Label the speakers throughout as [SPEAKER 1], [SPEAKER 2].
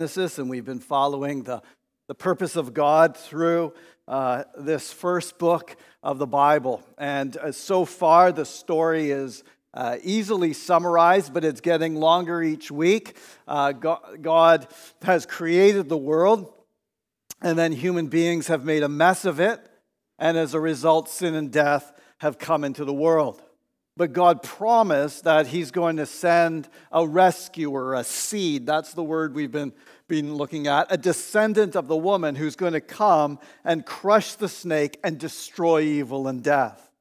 [SPEAKER 1] Genesis, and we've been following the, the purpose of God through uh, this first book of the Bible. And uh, so far, the story is uh, easily summarized, but it's getting longer each week. Uh, God, God has created the world, and then human beings have made a mess of it. And as a result, sin and death have come into the world. But God promised that He's going to send a rescuer, a seed. That's the word we've been, been looking at. A descendant of the woman who's going to come and crush the snake and destroy evil and death.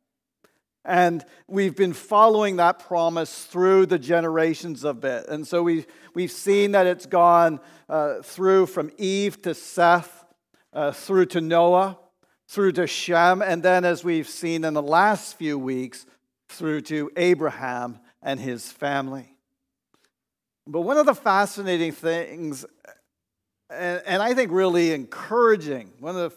[SPEAKER 1] And we've been following that promise through the generations of it. And so we, we've seen that it's gone uh, through from Eve to Seth, uh, through to Noah, through to Shem, and then as we've seen in the last few weeks, through to Abraham and his family. But one of the fascinating things, and, I think really encouraging, one of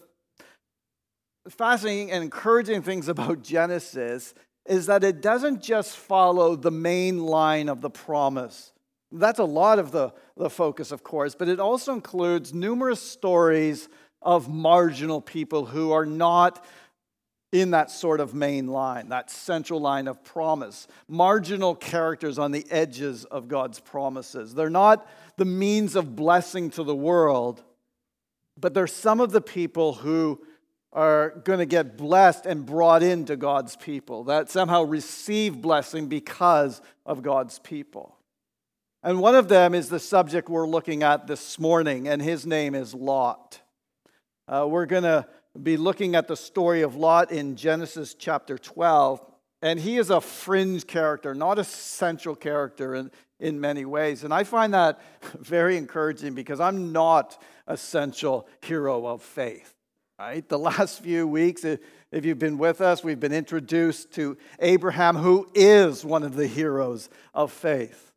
[SPEAKER 1] the fascinating and encouraging things about Genesis is that it doesn't just follow the main line of the promise. That's a lot of the, the focus, of course, but it also includes numerous stories of marginal people who are not in that sort of main line, that central line of promise. Marginal characters on the edges of God's promises. They're not the means of blessing to the world, but they're some of the people who are going to get blessed and brought into God's people, that somehow receive blessing because of God's people. And one of them is the subject we're looking at this morning, and his name is Lot. Uh, we're going to be looking at the story of Lot in Genesis chapter 12. And he is a fringe character, not a central character in, in many ways. And I find that very encouraging because I'm not a central hero of faith. Right? The last few weeks, if you've been with us, we've been introduced to Abraham, who is one of the heroes of faith.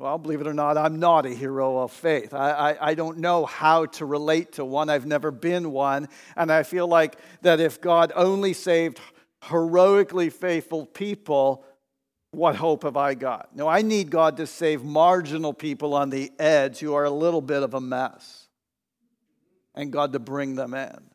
[SPEAKER 1] Well, believe it or not, I'm not a hero of faith. I, I, I, don't know how to relate to one. I've never been one. And I feel like that if God only saved heroically faithful people, what hope have I got? No, I need God to save marginal people on the edge who are a little bit of a mess and God to bring them in.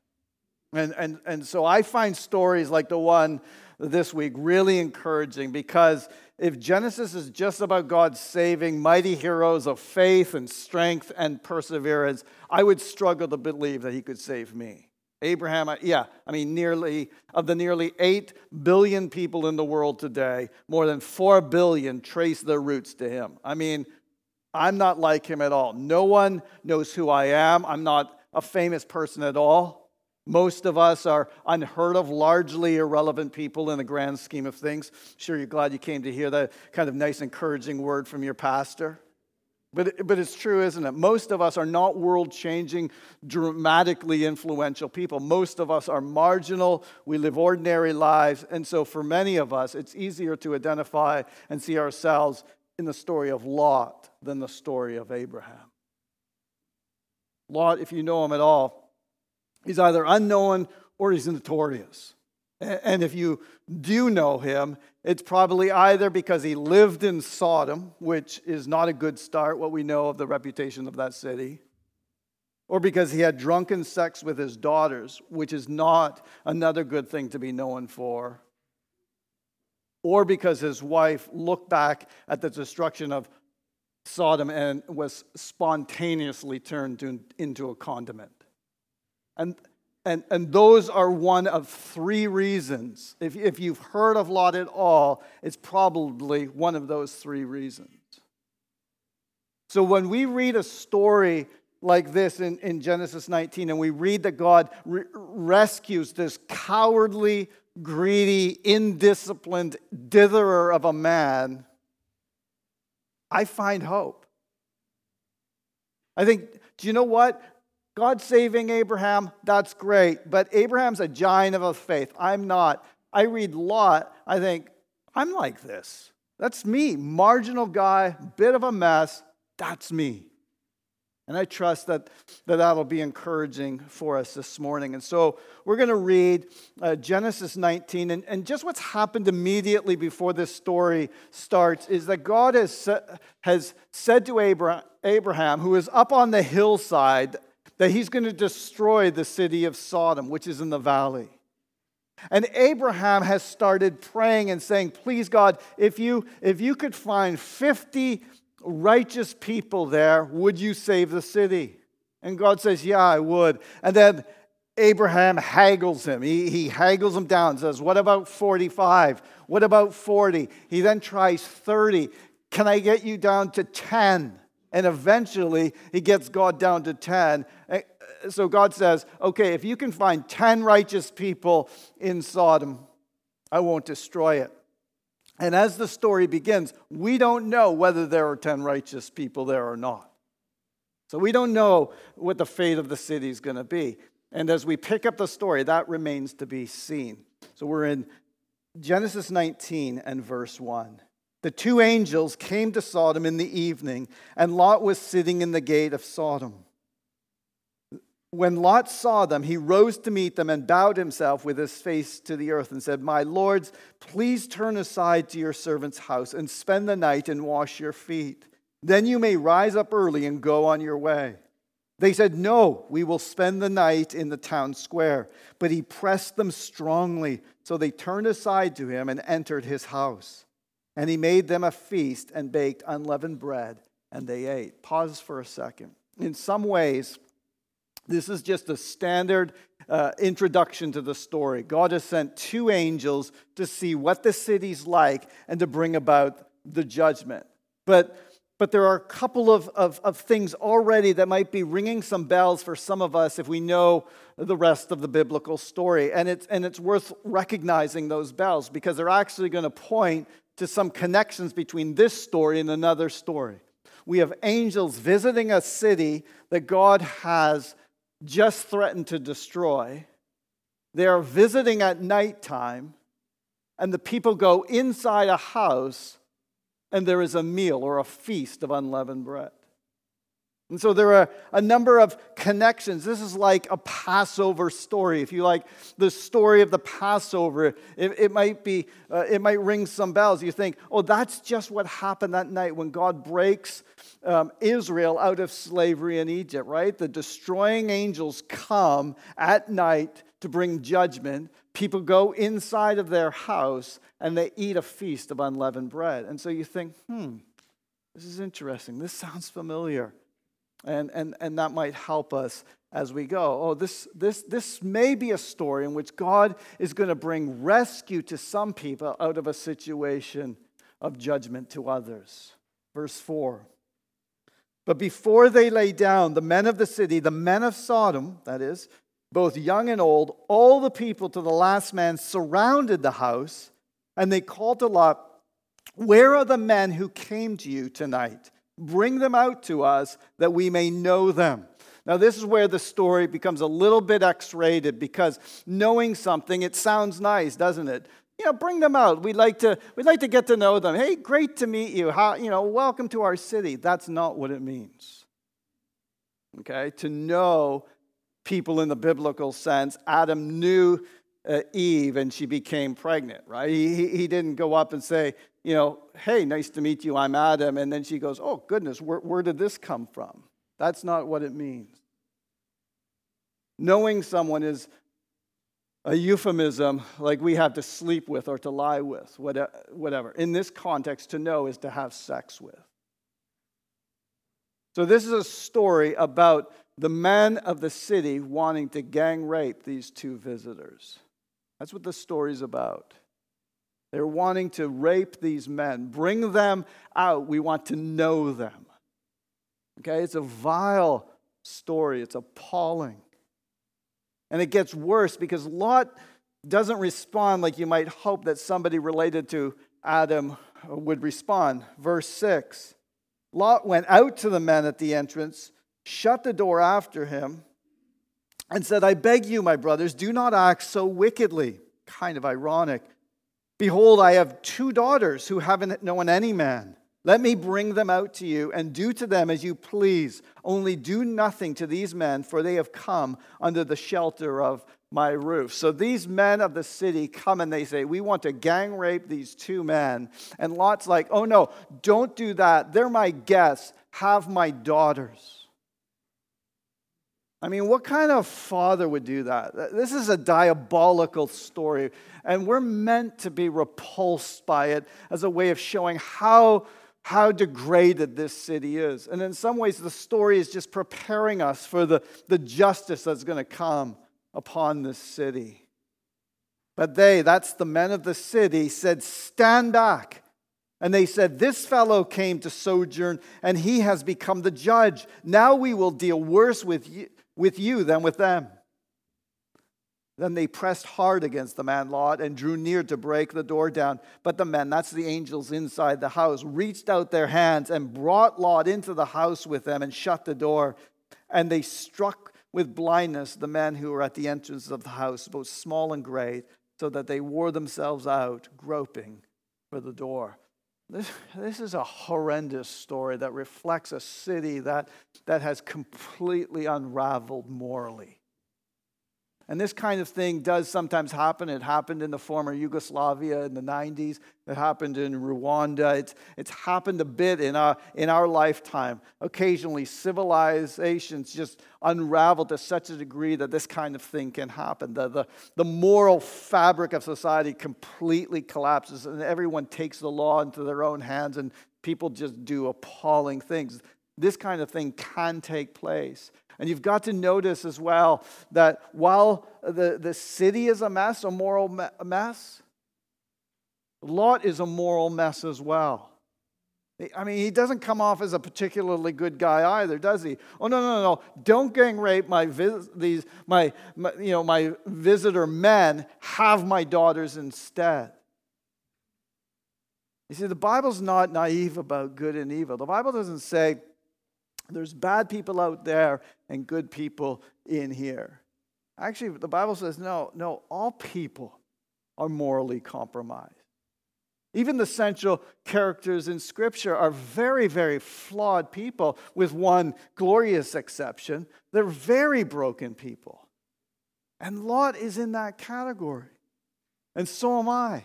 [SPEAKER 1] And, and, and so I find stories like the one this week really encouraging because if Genesis is just about God saving mighty heroes of faith and strength and perseverance, I would struggle to believe that he could save me. Abraham, yeah, I mean, nearly, of the nearly 8 billion people in the world today, more than 4 billion trace their roots to him. I mean, I'm not like him at all. No one knows who I am. I'm not a famous person at all. Most of us are unheard of, largely irrelevant people in the grand scheme of things. Sure, you're glad you came to hear that kind of nice, encouraging word from your pastor. But, but it's true, isn't it? Most of us are not world changing, dramatically influential people. Most of us are marginal. We live ordinary lives. And so, for many of us, it's easier to identify and see ourselves in the story of Lot than the story of Abraham. Lot, if you know him at all, He's either unknown or he's notorious. And if you do know him, it's probably either because he lived in Sodom, which is not a good start, what we know of the reputation of that city, or because he had drunken sex with his daughters, which is not another good thing to be known for, or because his wife looked back at the destruction of Sodom and was spontaneously turned into a condiment. And, and, and those are one of three reasons. If, if you've heard of Lot at all, it's probably one of those three reasons. So when we read a story like this in, in Genesis 19, and we read that God re- rescues this cowardly, greedy, indisciplined ditherer of a man, I find hope. I think, do you know what? God saving Abraham, that's great. But Abraham's a giant of a faith. I'm not. I read Lot, I think, I'm like this. That's me, marginal guy, bit of a mess. That's me. And I trust that, that that'll be encouraging for us this morning. And so we're going to read uh, Genesis 19. And, and just what's happened immediately before this story starts is that God has, has said to Abraham, Abraham, who is up on the hillside, that he's going to destroy the city of Sodom, which is in the valley. And Abraham has started praying and saying, Please, God, if you, if you could find 50 righteous people there, would you save the city? And God says, Yeah, I would. And then Abraham haggles him. He, he haggles him down, and says, What about 45? What about 40? He then tries 30. Can I get you down to 10? And eventually he gets God down to 10. Eh, so God says, Okay, if you can find 10 righteous people in Sodom, I won't destroy it. And as the story begins, we don't know whether there are 10 righteous people there or not. So we don't know what the fate of the city is going to be. And as we pick up the story, that remains to be seen. So we're in Genesis 19 and verse 1. The two angels came to Sodom in the evening, and Lot was sitting in the gate of Sodom. When Lot saw them, he rose to meet them and bowed himself with his face to the earth and said, My lords, please turn aside to your servant's house and spend the night and wash your feet. Then you may rise up early and go on your way. They said, No, we will spend the night in the town square. But he pressed them strongly, so they turned aside to him and entered his house. And he made them a feast and baked unleavened bread, and they ate. Pause for a second. In some ways, this is just a standard uh, introduction to the story. God has sent two angels to see what the city's like and to bring about the judgment. But but there are a couple of, of, of, things already that might be ringing some bells for some of us if we know the rest of the biblical story. And it's, and it's worth recognizing those bells because they're actually going to point to some connections between this story and another story. We have angels visiting a city that God has just threatened to destroy. They are visiting at nighttime, and the people go inside a house and there is a meal or a feast of unleavened bread. And so there are a number of connections. This is like a Passover story. If you like the story of the Passover, it, it might be, uh, it might ring some bells. You think, oh, that's just what happened that night when God breaks um, Israel out of slavery in Egypt, right? The destroying angels come at night to bring judgment. People go inside of their house and they eat a feast of unleavened bread. And so you think, hmm, this is interesting. This sounds familiar. And, and, and that might help us as we go. Oh, this, this, this may be a story in which God is going to bring rescue to some people out of a situation of judgment to others. Verse 4. But before they lay down, the men of the city, the men of Sodom, that is, both young and old, all the people to the last man surrounded the house and they called to Lot, Where are the men who came to you tonight? Bring them out to us that we may know them. Now, this is where the story becomes a little bit X rated because knowing something, it sounds nice, doesn't it? You know, bring them out. We'd like to, we'd like to get to know them. Hey, great to meet you. How, you know, welcome to our city. That's not what it means. Okay? To know people in the biblical sense, Adam knew uh, Eve and she became pregnant, right? He, he didn't go up and say, you know, hey, nice to meet you, I'm Adam. And then she goes, oh, goodness, where, where did this come from? That's not what it means. Knowing someone is a euphemism like we have to sleep with or to lie with, whatever. In this context, to know is to have sex with. So, this is a story about the man of the city wanting to gang rape these two visitors. That's what the story's about. They're wanting to rape these men, bring them out. We want to know them. Okay, it's a vile story, it's appalling. And it gets worse because Lot doesn't respond like you might hope that somebody related to Adam would respond. Verse 6 Lot went out to the men at the entrance, shut the door after him and said, I beg you, my brothers, do not act so wickedly. Kind of ironic. Behold, I have two daughters who haven't known any man. Let me bring them out to you and do to them as you please. Only do nothing to these men, for they have come under the shelter of my roof. So these men of the city come and they say, We want to gang rape these two men. And Lot's like, Oh no, don't do that. They're my guests. have my daughters. I mean, what kind of father would do that? This is a diabolical story, and we're meant to be repulsed by it as a way of showing how, how degraded this city is. And in some ways, the story is just preparing us for the, the justice that's going to come upon this city. But they, that's the men of the city, said, Stand back. And they said, This fellow came to sojourn, and he has become the judge. Now we will deal worse with you with you than with them. Then they pressed hard against the man Lot and drew near to break the door down. But the men, that's the angels inside the house, reached out their hands and brought Lot into the house with them and shut the door. And they struck with blindness the men who were at the entrance of the house, both small and great, so that they wore themselves out, groping for the door. This, this is a horrendous story that reflects a city that, that has completely unraveled morally. And this kind of thing does sometimes happen. It happened in the former Yugoslavia in the 90s. It happened in Rwanda. It's, it's happened a bit in our, in our lifetime. Occasionally, civilizations just unravel to such a degree that this kind of thing can happen. The, the, the moral fabric of society completely collapses, and everyone takes the law into their own hands, and people just do appalling things. This kind of thing can take place. And you've got to notice as well that while the, the city is a mess, a moral mess, Lot is a moral mess as well. I mean, he doesn't come off as a particularly good guy either, does he? Oh no, no, no! Don't gang rape my vis- these my, my you know my visitor men. Have my daughters instead. You see, the Bible's not naive about good and evil. The Bible doesn't say there's bad people out there and good people in here. Actually, the Bible says no, no, all people are morally compromised. Even the central characters in Scripture are very, very flawed people, with one glorious exception. They're very broken people. And Lot is in that category. And so am I.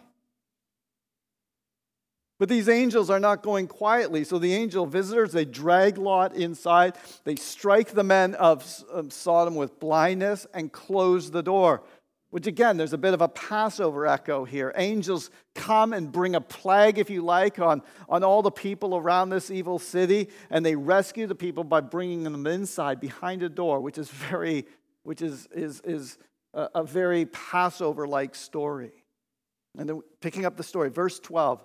[SPEAKER 1] But these angels are not going quietly. So the angel visitors, they drag Lot inside. They strike the men of Sodom with blindness and close the door. Which again, there's a bit of a Passover echo here. Angels come and bring a plague, if you like, on, on all the people around this evil city, and they rescue the people by bringing them inside behind a door, which is very, which is, is, is a, a very Passover-like story. And then picking up the story, verse 12.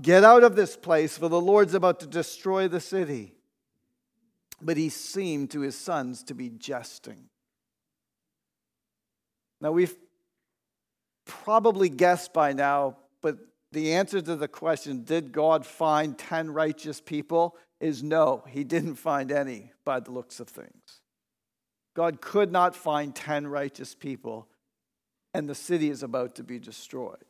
[SPEAKER 1] Get out of this place, for the Lord's about to destroy the city. But he seemed to his sons to be jesting. Now, we've probably guessed by now, but the answer to the question, did God find 10 righteous people, is no, he didn't find any by the looks of things. God could not find 10 righteous people, and the city is about to be destroyed.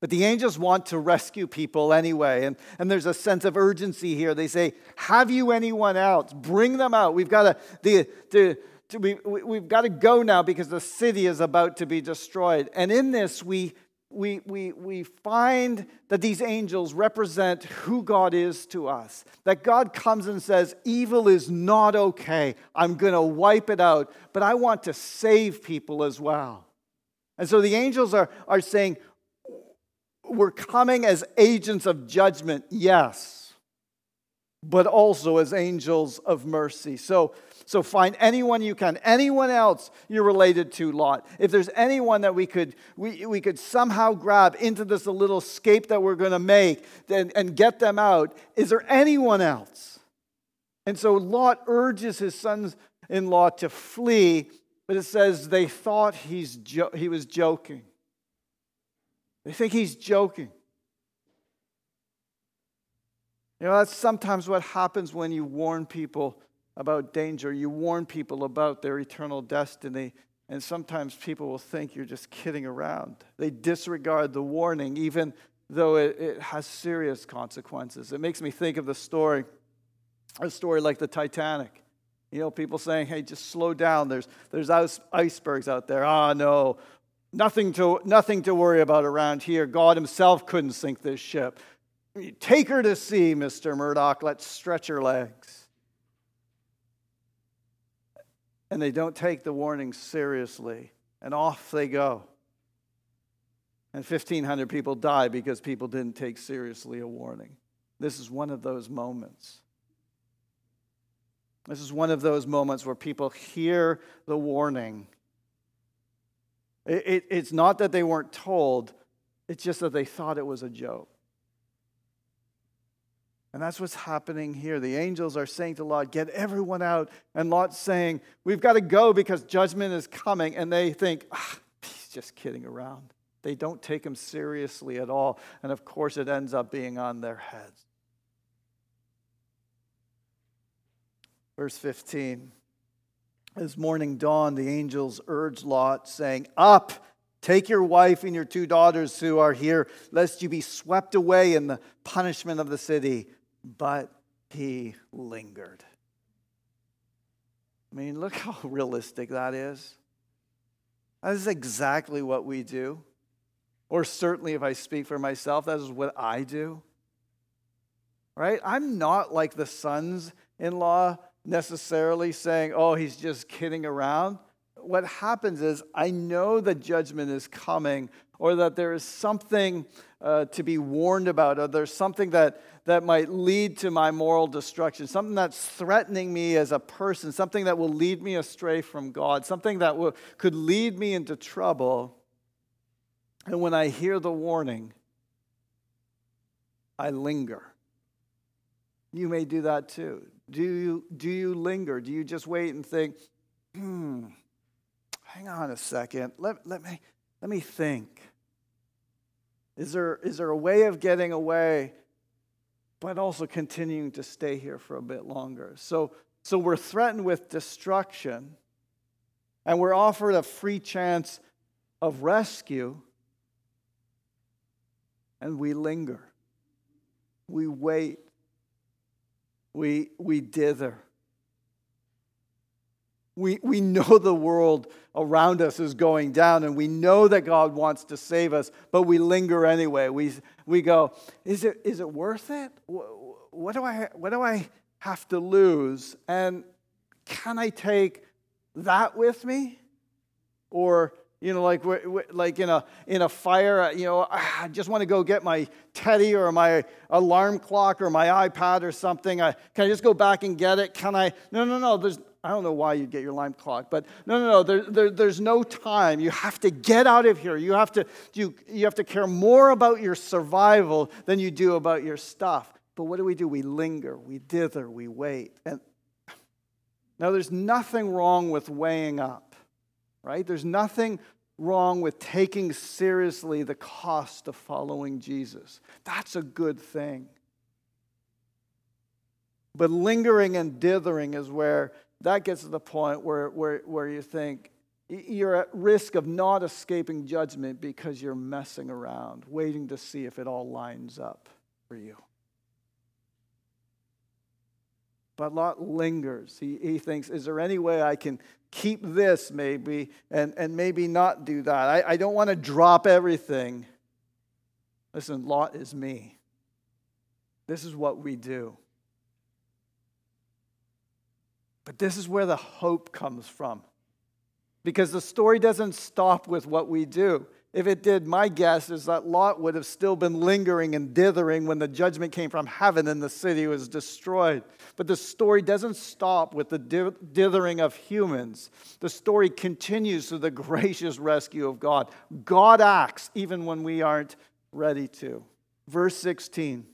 [SPEAKER 1] But the angels want to rescue people anyway. And, and there's a sense of urgency here. They say, Have you anyone else? Bring them out. We've got to, the, to, to, we, we've got to go now because the city is about to be destroyed. And in this, we, we, we, we find that these angels represent who God is to us. That God comes and says, Evil is not okay. I'm going to wipe it out, but I want to save people as well. And so the angels are, are saying, we're coming as agents of judgment, yes, but also as angels of mercy. So, so find anyone you can, anyone else you're related to, Lot. If there's anyone that we could, we, we could somehow grab into this little scape that we're going to make and, and get them out, is there anyone else? And so Lot urges his sons in law to flee, but it says they thought he's jo- he was joking. They think he's joking. You know, that's sometimes what happens when you warn people about danger. You warn people about their eternal destiny. And sometimes people will think you're just kidding around. They disregard the warning, even though it, it has serious consequences. It makes me think of the story, a story like the Titanic. You know, people saying, hey, just slow down. There's, there's icebergs out there. Ah, oh, no, nothing to, nothing to worry about around here. God Himself couldn't sink this ship. Take her to sea, Mr. Murdoch. Let's stretch her legs. And they don't take the warning seriously, and off they go. And 1,500 people die because people didn't take seriously a warning. This is one of those moments. This is one of those moments where people hear the warning. It, it, it's not that they weren't told, it's just that they thought it was a joke. And that's what's happening here. The angels are saying to Lot, Get everyone out. And Lot's saying, We've got to go because judgment is coming. And they think, ah, He's just kidding around. They don't take him seriously at all. And of course, it ends up being on their heads. Verse 15 As morning dawned, the angels urged Lot, saying, Up, take your wife and your two daughters who are here, lest you be swept away in the punishment of the city. But he lingered. I mean, look how realistic that is. That is exactly what we do. Or certainly, if I speak for myself, that is what I do. Right? I'm not like the sons in law necessarily saying, oh, he's just kidding around. What happens is, I know that judgment is coming, or that there is something uh, to be warned about, or there's something that, that might lead to my moral destruction, something that's threatening me as a person, something that will lead me astray from God, something that will, could lead me into trouble. And when I hear the warning, I linger. You may do that too. Do you, do you linger? Do you just wait and think, hmm, hang on a second, let, let, me, let me think. Is there, is there a way of getting away, but also continuing to stay here for a bit longer? So, so we're threatened with destruction, and we're offered a free chance of rescue, and we linger. We wait we, we dither. We, we know the world around us is going down, and we know that God wants to save us, but we linger anyway. We, we go, is it, is it worth it? What do, I, what do I have to lose? And can I take that with me? Or you know, like like in a in a fire, you know, ah, I just want to go get my teddy or my alarm clock or my iPad or something. I, can I just go back and get it? Can I? No, no, no. There's I don't know why you'd get your alarm clock, but no, no, no. There, there, there's no time. You have to get out of here. You have to you you have to care more about your survival than you do about your stuff. But what do we do? We linger, we dither, we wait. And now there's nothing wrong with weighing up right? There's nothing wrong with taking seriously the cost of following Jesus. That's a good thing. But lingering and dithering is where that gets to the point where, where, where you think you're at risk of not escaping judgment because you're messing around, waiting to see if it all lines up for you. But Lot lingers. He, he thinks, is there any way I can keep this maybe and, and maybe not do that. I, I don't want to drop everything. Listen, Lot is me. This is what we do. But this is where the hope comes from. Because the story doesn't stop with what we do. If it did, my guess is that Lot would have still been lingering and dithering when the judgment came from heaven and the city was destroyed. But the story doesn't stop with the dithering of humans. The story continues through the gracious rescue of God. God acts even when we aren't ready to. Verse 16.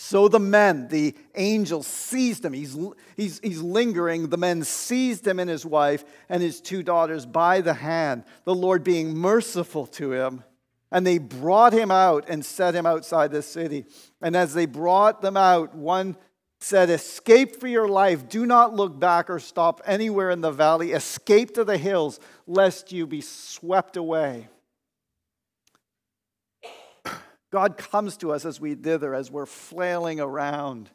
[SPEAKER 1] So the men, the angel, seized him. He's, he's, he's lingering. The men seized him and his wife and his two daughters by the hand, the Lord being merciful to him. And they brought him out and set him outside the city. And as they brought them out, one said, Escape for your life. Do not look back or stop anywhere in the valley. Escape to the hills, lest you be swept away. God comes to us as we dither, as we're flailing around.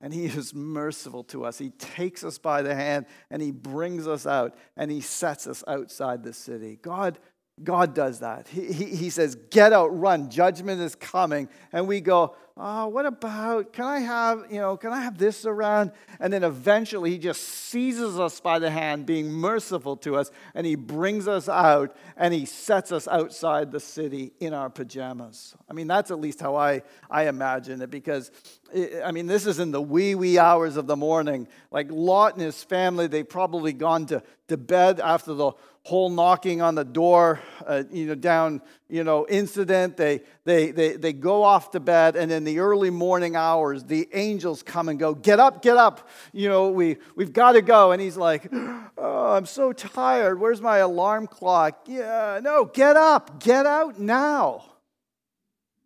[SPEAKER 1] And he is merciful to us. He takes us by the hand and he brings us out and he sets us outside the city. God God does that. He, he, he, says, Get out, run, judgment is coming. And we go, Oh, what about, can I have, you know, can I have this around? And then eventually he just seizes us by the hand, being merciful to us, and he brings us out and he sets us outside the city in our pajamas. I mean, that's at least how I, I imagine it because, it, I mean, this is in the wee, wee hours of the morning. Like Lot and his family, they've probably gone to, to bed after the whole knocking on the door, uh, you know, down, you know, incident. They, they, they, they go off to bed, and in the early morning hours, the angels come and go, Get up, get up. You know, we, we've got to go. And he's like, Oh, I'm so tired. Where's my alarm clock? Yeah, no, get up, get out now.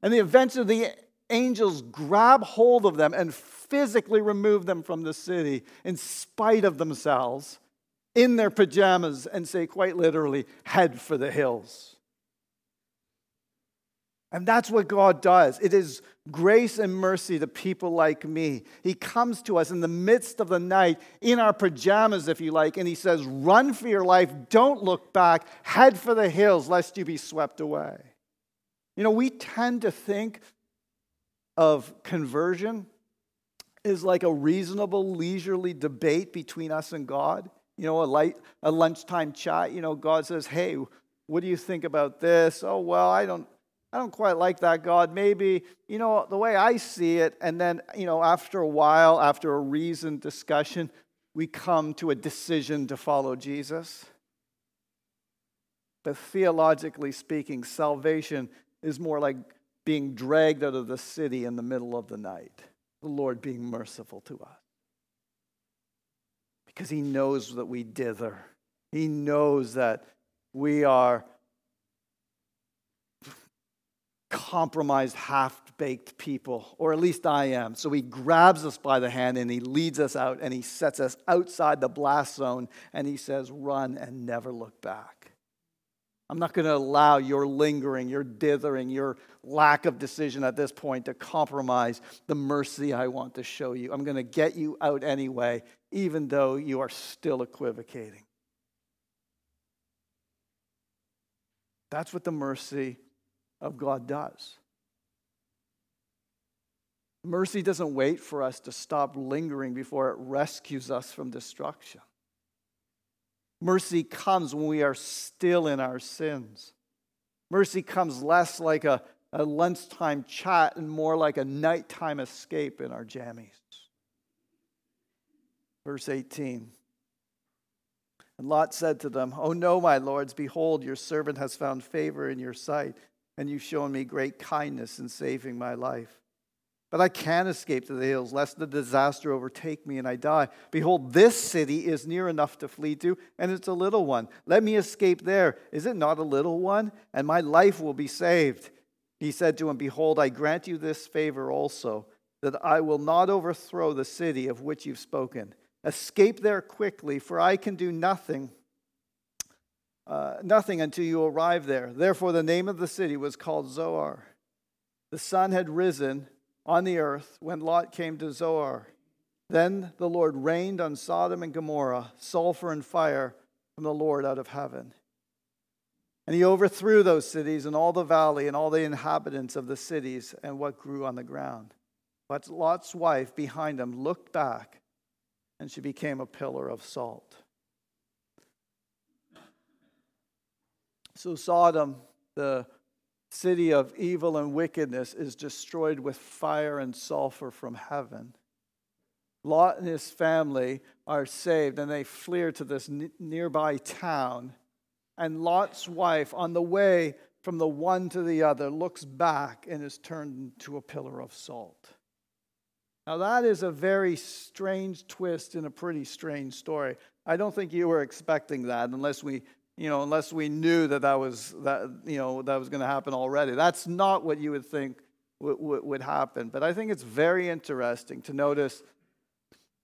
[SPEAKER 1] And the events of the angels grab hold of them and physically remove them from the city in spite of themselves in their pajamas and say, quite literally, head for the hills. And that's what God does. It is grace and mercy to people like me. He comes to us in the midst of the night, in our pajamas, if you like, and He says, Run for your life, don't look back, head for the hills, lest you be swept away. You know, we tend to think of conversion as like a reasonable, leisurely debate between us and God you know, a, light, a lunchtime chat, you know, God says, hey, what do you think about this? Oh, well, I don't, I don't quite like that, God. Maybe, you know, the way I see it, and then, you know, after a while, after a reasoned discussion, we come to a decision to follow Jesus. But theologically speaking, salvation is more like being dragged out of the city in the middle of the night, the Lord being merciful to us because he knows that we dither. He knows that we are compromised, half baked people, or at least I am. So he grabs us by the hand and he leads us out and he sets us outside the blast zone and he says, Run and never look back. I'm not going to allow your lingering, your dithering, your lack of decision at this point to compromise the mercy I want to show you. I'm going to get you out anyway, even though you are still equivocating. That's what the mercy of God does. Mercy doesn't wait for us to stop lingering before it rescues us from destruction. Mercy comes when we are still in our sins. Mercy comes less like a, a lunchtime chat and more like a nighttime escape in our jammies. Verse 18. And Lot said to them, Oh, no, my lords, behold, your servant has found favor in your sight, and you've shown me great kindness in saving my life. But I can't escape to the hills, lest the disaster overtake me and I die. Behold, this city is near enough to flee to, and it's a little one. Let me escape there. Is it not a little one? And my life will be saved. He said to him, Behold, I grant you this favor also, that I will not overthrow the city of which you've spoken. Escape there quickly, for I can do nothing. Uh, nothing until you arrive there. Therefore, the name of the city was called Zoar. The sun had risen on the earth when Lot came to Zoar. Then the Lord rained on Sodom and Gomorrah sulfur and fire from the Lord out of heaven. And he overthrew those cities and all the valley and all the inhabitants of the cities and what grew on the ground. But Lot's wife behind him looked back and she became a pillar of salt. So, Sodom, the city of evil and wickedness, is destroyed with fire and sulfur from heaven. Lot and his family are saved and they flee to this n- nearby town. And Lot's wife, on the way from the one to the other, looks back and is turned into a pillar of salt. Now, that is a very strange twist in a pretty strange story. I don't think you were expecting that unless we you know, unless we knew that that was, that, you know, that was going to happen already. That's not what you would think w- w- would happen. But I think it's very interesting to notice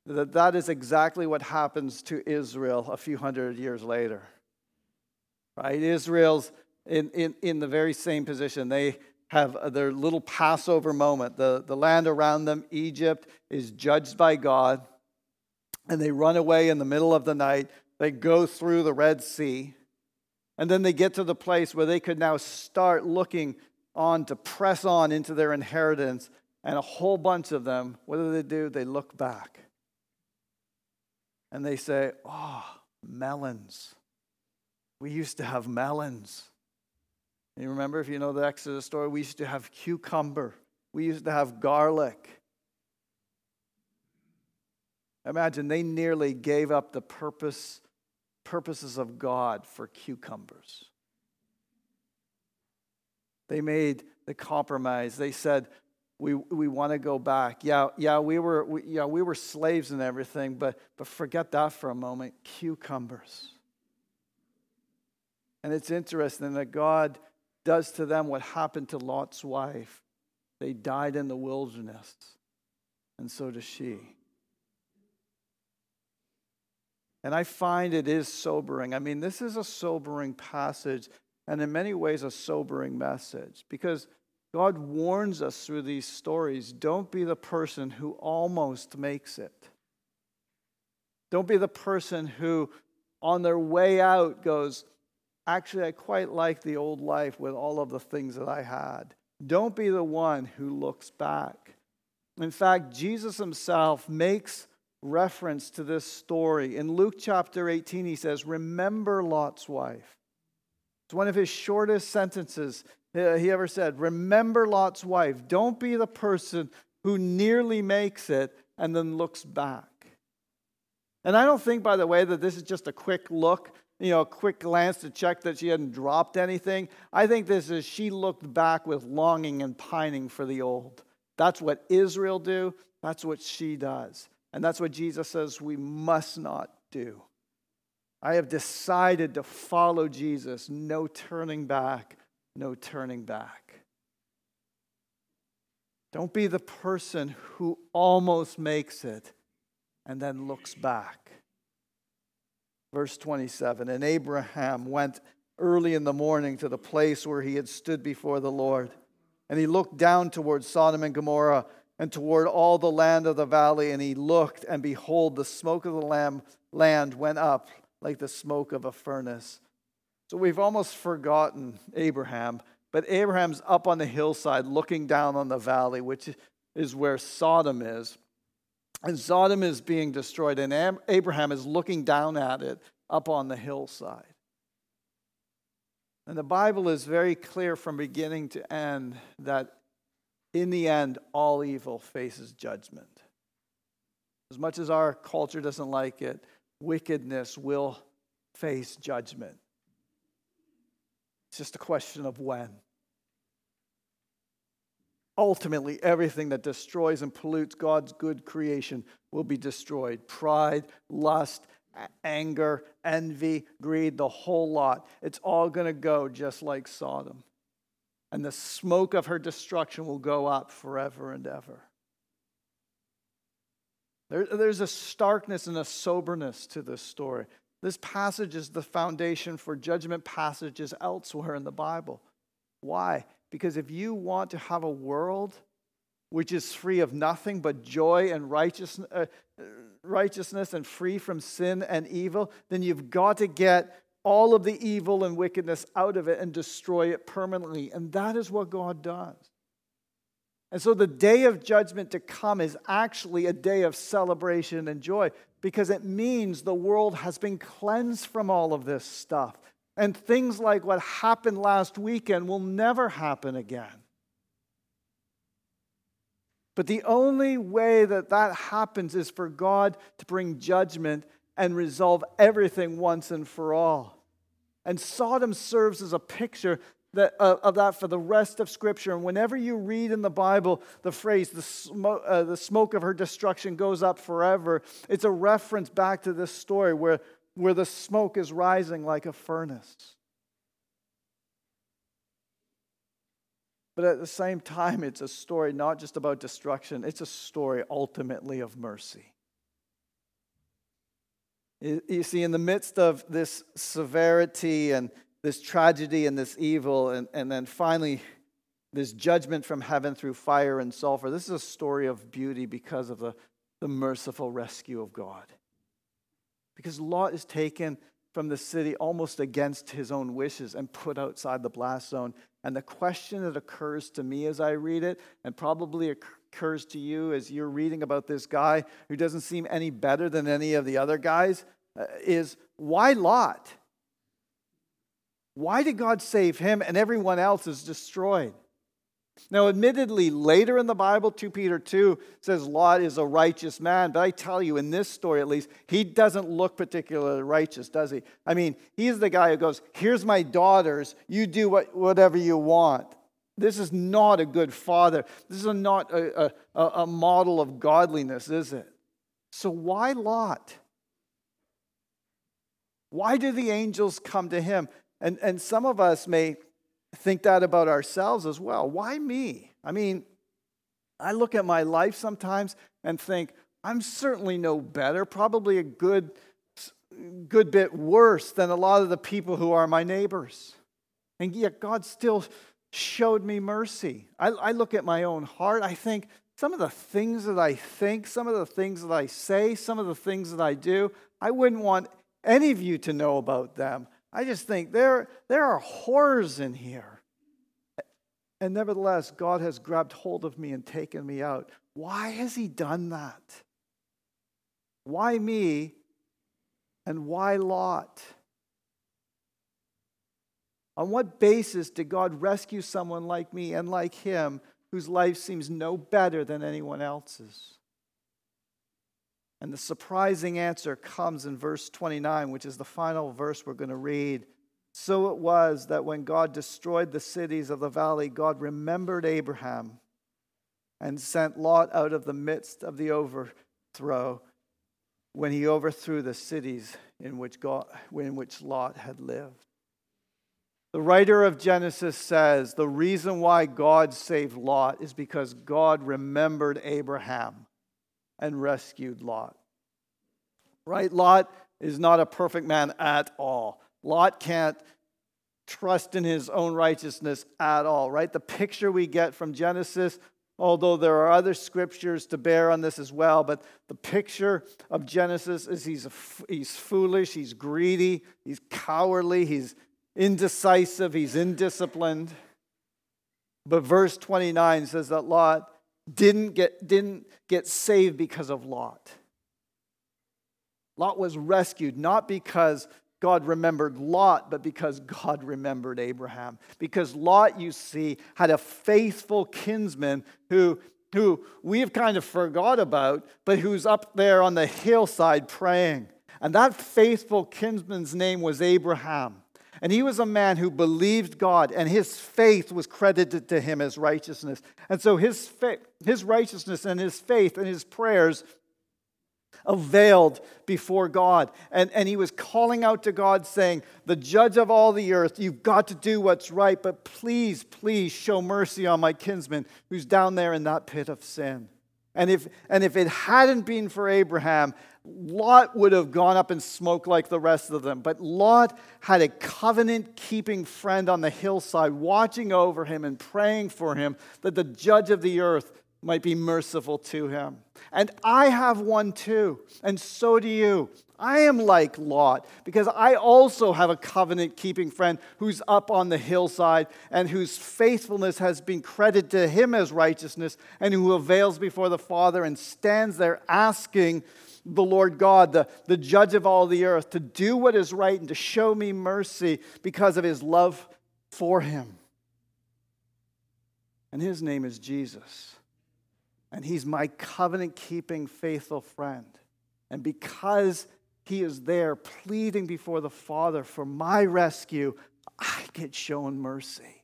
[SPEAKER 1] that that is exactly what happens to Israel a few hundred years later. Right? Israel's in, in, in the very same position. They have uh, their little Passover moment. The, the land around them, Egypt, is judged by God, and they run away in the middle of the night. They go through the Red Sea, and then they get to the place where they could now start looking on to press on into their inheritance. And a whole bunch of them, what do they do? They look back and they say, Oh, melons. We used to have melons. And you remember, if you know the Exodus story, we used to have cucumber, we used to have garlic. Imagine they nearly gave up the purpose, purposes of God for cucumbers. They made the compromise. They said, we, we want to go back. Yeah, yeah, we were, we, yeah, we were slaves and everything, but, but forget that for a moment. Cucumbers. And it's interesting that God does to them what happened to Lot's wife. They died in the wilderness, and so does she. And I find it is sobering. I mean, this is a sobering passage, and in many ways, a sobering message because God warns us through these stories don't be the person who almost makes it. Don't be the person who, on their way out, goes, Actually, I quite like the old life with all of the things that I had. Don't be the one who looks back. In fact, Jesus himself makes reference to this story. In Luke chapter 18, he says, Remember Lot's wife. It's one of his shortest sentences uh, he ever said. Remember Lot's wife. Don't be the person who nearly makes it and then looks back. And I don't think, by the way, that this is just a quick look, you know, a quick glance to check that she hadn't dropped anything. I think this is she looked back with longing and pining for the old. That's what Israel do. That's what she does. And that's what Jesus says we must not do. I have decided to follow Jesus, no turning back, no turning back. Don't be the person who almost makes it and then looks back. Verse 27 And Abraham went early in the morning to the place where he had stood before the Lord. And he looked down towards Sodom and Gomorrah and toward all the land of the valley. And he looked, and behold, the smoke of the lamb, land went up like the smoke of a furnace. So we've almost forgotten Abraham, but Abraham's up on the hillside looking down on the valley, which is where Sodom is. And Sodom is being destroyed, and Abraham is looking down at it up on the hillside. And the Bible is very clear from beginning to end that in the end, all evil faces judgment. As much as our culture doesn't like it, wickedness will face judgment. It's just a question of when. Ultimately, everything that destroys and pollutes God's good creation will be destroyed pride, lust, anger, envy, greed, the whole lot. It's all going to go just like Sodom. And the smoke of her destruction will go up forever and ever. There, there's a starkness and a soberness to this story. This passage is the foundation for judgment passages elsewhere in the Bible. Why? Because if you want to have a world which is free of nothing but joy and righteousness, uh, righteousness and free from sin and evil, then you've got to get all of the evil and wickedness out of it and destroy it permanently. And that is what God does. And so the day of judgment to come is actually a day of celebration and joy because it means the world has been cleansed from all of this stuff. And things like what happened last weekend will never happen again. But the only way that that happens is for God to bring judgment and resolve everything once and for all. And Sodom serves as a picture that, uh, of that for the rest of Scripture. And whenever you read in the Bible the phrase, the, smoke, uh, the smoke of her destruction goes up forever, it's a reference back to this story where where the smoke is rising like a furnace. But at the same time, it's a story not just about destruction, it's a story ultimately of mercy. You see, in the midst of this severity and this tragedy and this evil, and, and then finally this judgment from heaven through fire and sulfur, this is a story of beauty because of the, the merciful rescue of God. Because Lot is taken from the city almost against his own wishes and put outside the blast zone. And the question that occurs to me as I read it, and probably occurs to you as you're reading about this guy who doesn't seem any better than any of the other guys, uh, is why Lot? Why did God save him and everyone else is destroyed? Now, admittedly, later in the Bible, 2 Peter 2 says Lot is a righteous man, but I tell you, in this story at least, he doesn't look particularly righteous, does he? I mean, he's the guy who goes, Here's my daughters, you do what, whatever you want. This is not a good father. This is not a, a, a model of godliness, is it? So, why Lot? Why do the angels come to him? And, and some of us may think that about ourselves as well. Why me? I mean, I look at my life sometimes and think, I'm certainly no better, probably a good, good bit worse than a lot of the people who are my neighbors. And yet God still showed me mercy. I, I look at my own heart, I think some of the things that I think, some of the things that I say, some of the things that I do, I wouldn't want any of you to know about them. I just think there, there are horrors in here. And nevertheless, God has grabbed hold of me and taken me out. Why has He done that? Why me and why Lot? On what basis did God rescue someone like me and like him whose life seems no better than anyone else's? And the surprising answer comes in verse 29, which is the final verse we're going to read. So it was that when God destroyed the cities of the valley, God remembered Abraham and sent Lot out of the midst of the overthrow when he overthrew the cities in which, God, in which Lot had lived. The writer of Genesis says the reason why God saved Lot is because God remembered Abraham and rescued Lot. Right? Lot is not a perfect man at all. Lot can't trust in his own righteousness at all, right? The picture we get from Genesis, although there are other scriptures to bear on this as well, but the picture of Genesis is he's, he's foolish, he's greedy, he's cowardly, he's indecisive, he's indisciplined. But verse 29 says that Lot didn't get, didn't get saved because of Lot. Lot was rescued not because God remembered Lot, but because God remembered Abraham. Because Lot, you see, had a faithful kinsman who, who we've kind of forgot about, but who's up there on the hillside praying. And that faithful kinsman's name was Abraham. And he was a man who believed God, and his faith was credited to him as righteousness. And so his, fa- his righteousness and his faith and his prayers availed before God. And, and he was calling out to God, saying, The judge of all the earth, you've got to do what's right, but please, please show mercy on my kinsman who's down there in that pit of sin. And if, and if it hadn't been for Abraham, Lot would have gone up in smoke like the rest of them. But Lot had a covenant keeping friend on the hillside watching over him and praying for him that the judge of the earth might be merciful to him. And I have one too, and so do you. I am like Lot because I also have a covenant keeping friend who's up on the hillside and whose faithfulness has been credited to him as righteousness and who avails before the Father and stands there asking the Lord God, the, the judge of all the earth, to do what is right and to show me mercy because of his love for him. And his name is Jesus. And he's my covenant keeping, faithful friend. And because he is there pleading before the Father for my rescue, I get shown mercy.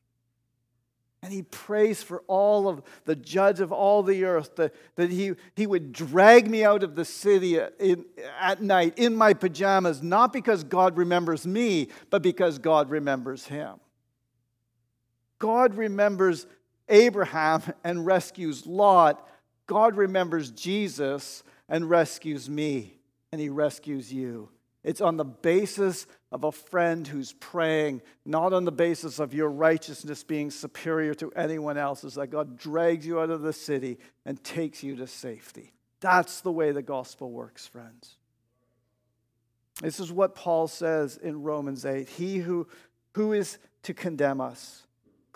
[SPEAKER 1] And he prays for all of the judge of all the earth that, that he, he would drag me out of the city in, at night in my pajamas, not because God remembers me, but because God remembers him. God remembers Abraham and rescues Lot. God remembers Jesus and rescues me, and he rescues you. It's on the basis of a friend who's praying, not on the basis of your righteousness being superior to anyone else's, that God drags you out of the city and takes you to safety. That's the way the gospel works, friends. This is what Paul says in Romans 8 He who, who is to condemn us?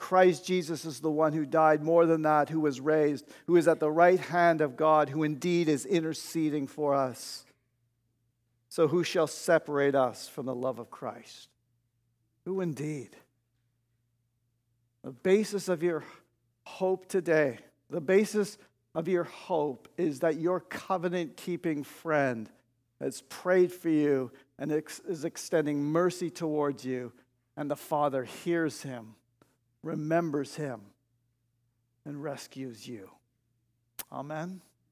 [SPEAKER 1] Christ Jesus is the one who died, more than that, who was raised, who is at the right hand of God, who indeed is interceding for us. So, who shall separate us from the love of Christ? Who indeed? The basis of your hope today, the basis of your hope is that your covenant keeping friend has prayed for you and is extending mercy towards you, and the Father hears him, remembers him, and rescues you. Amen.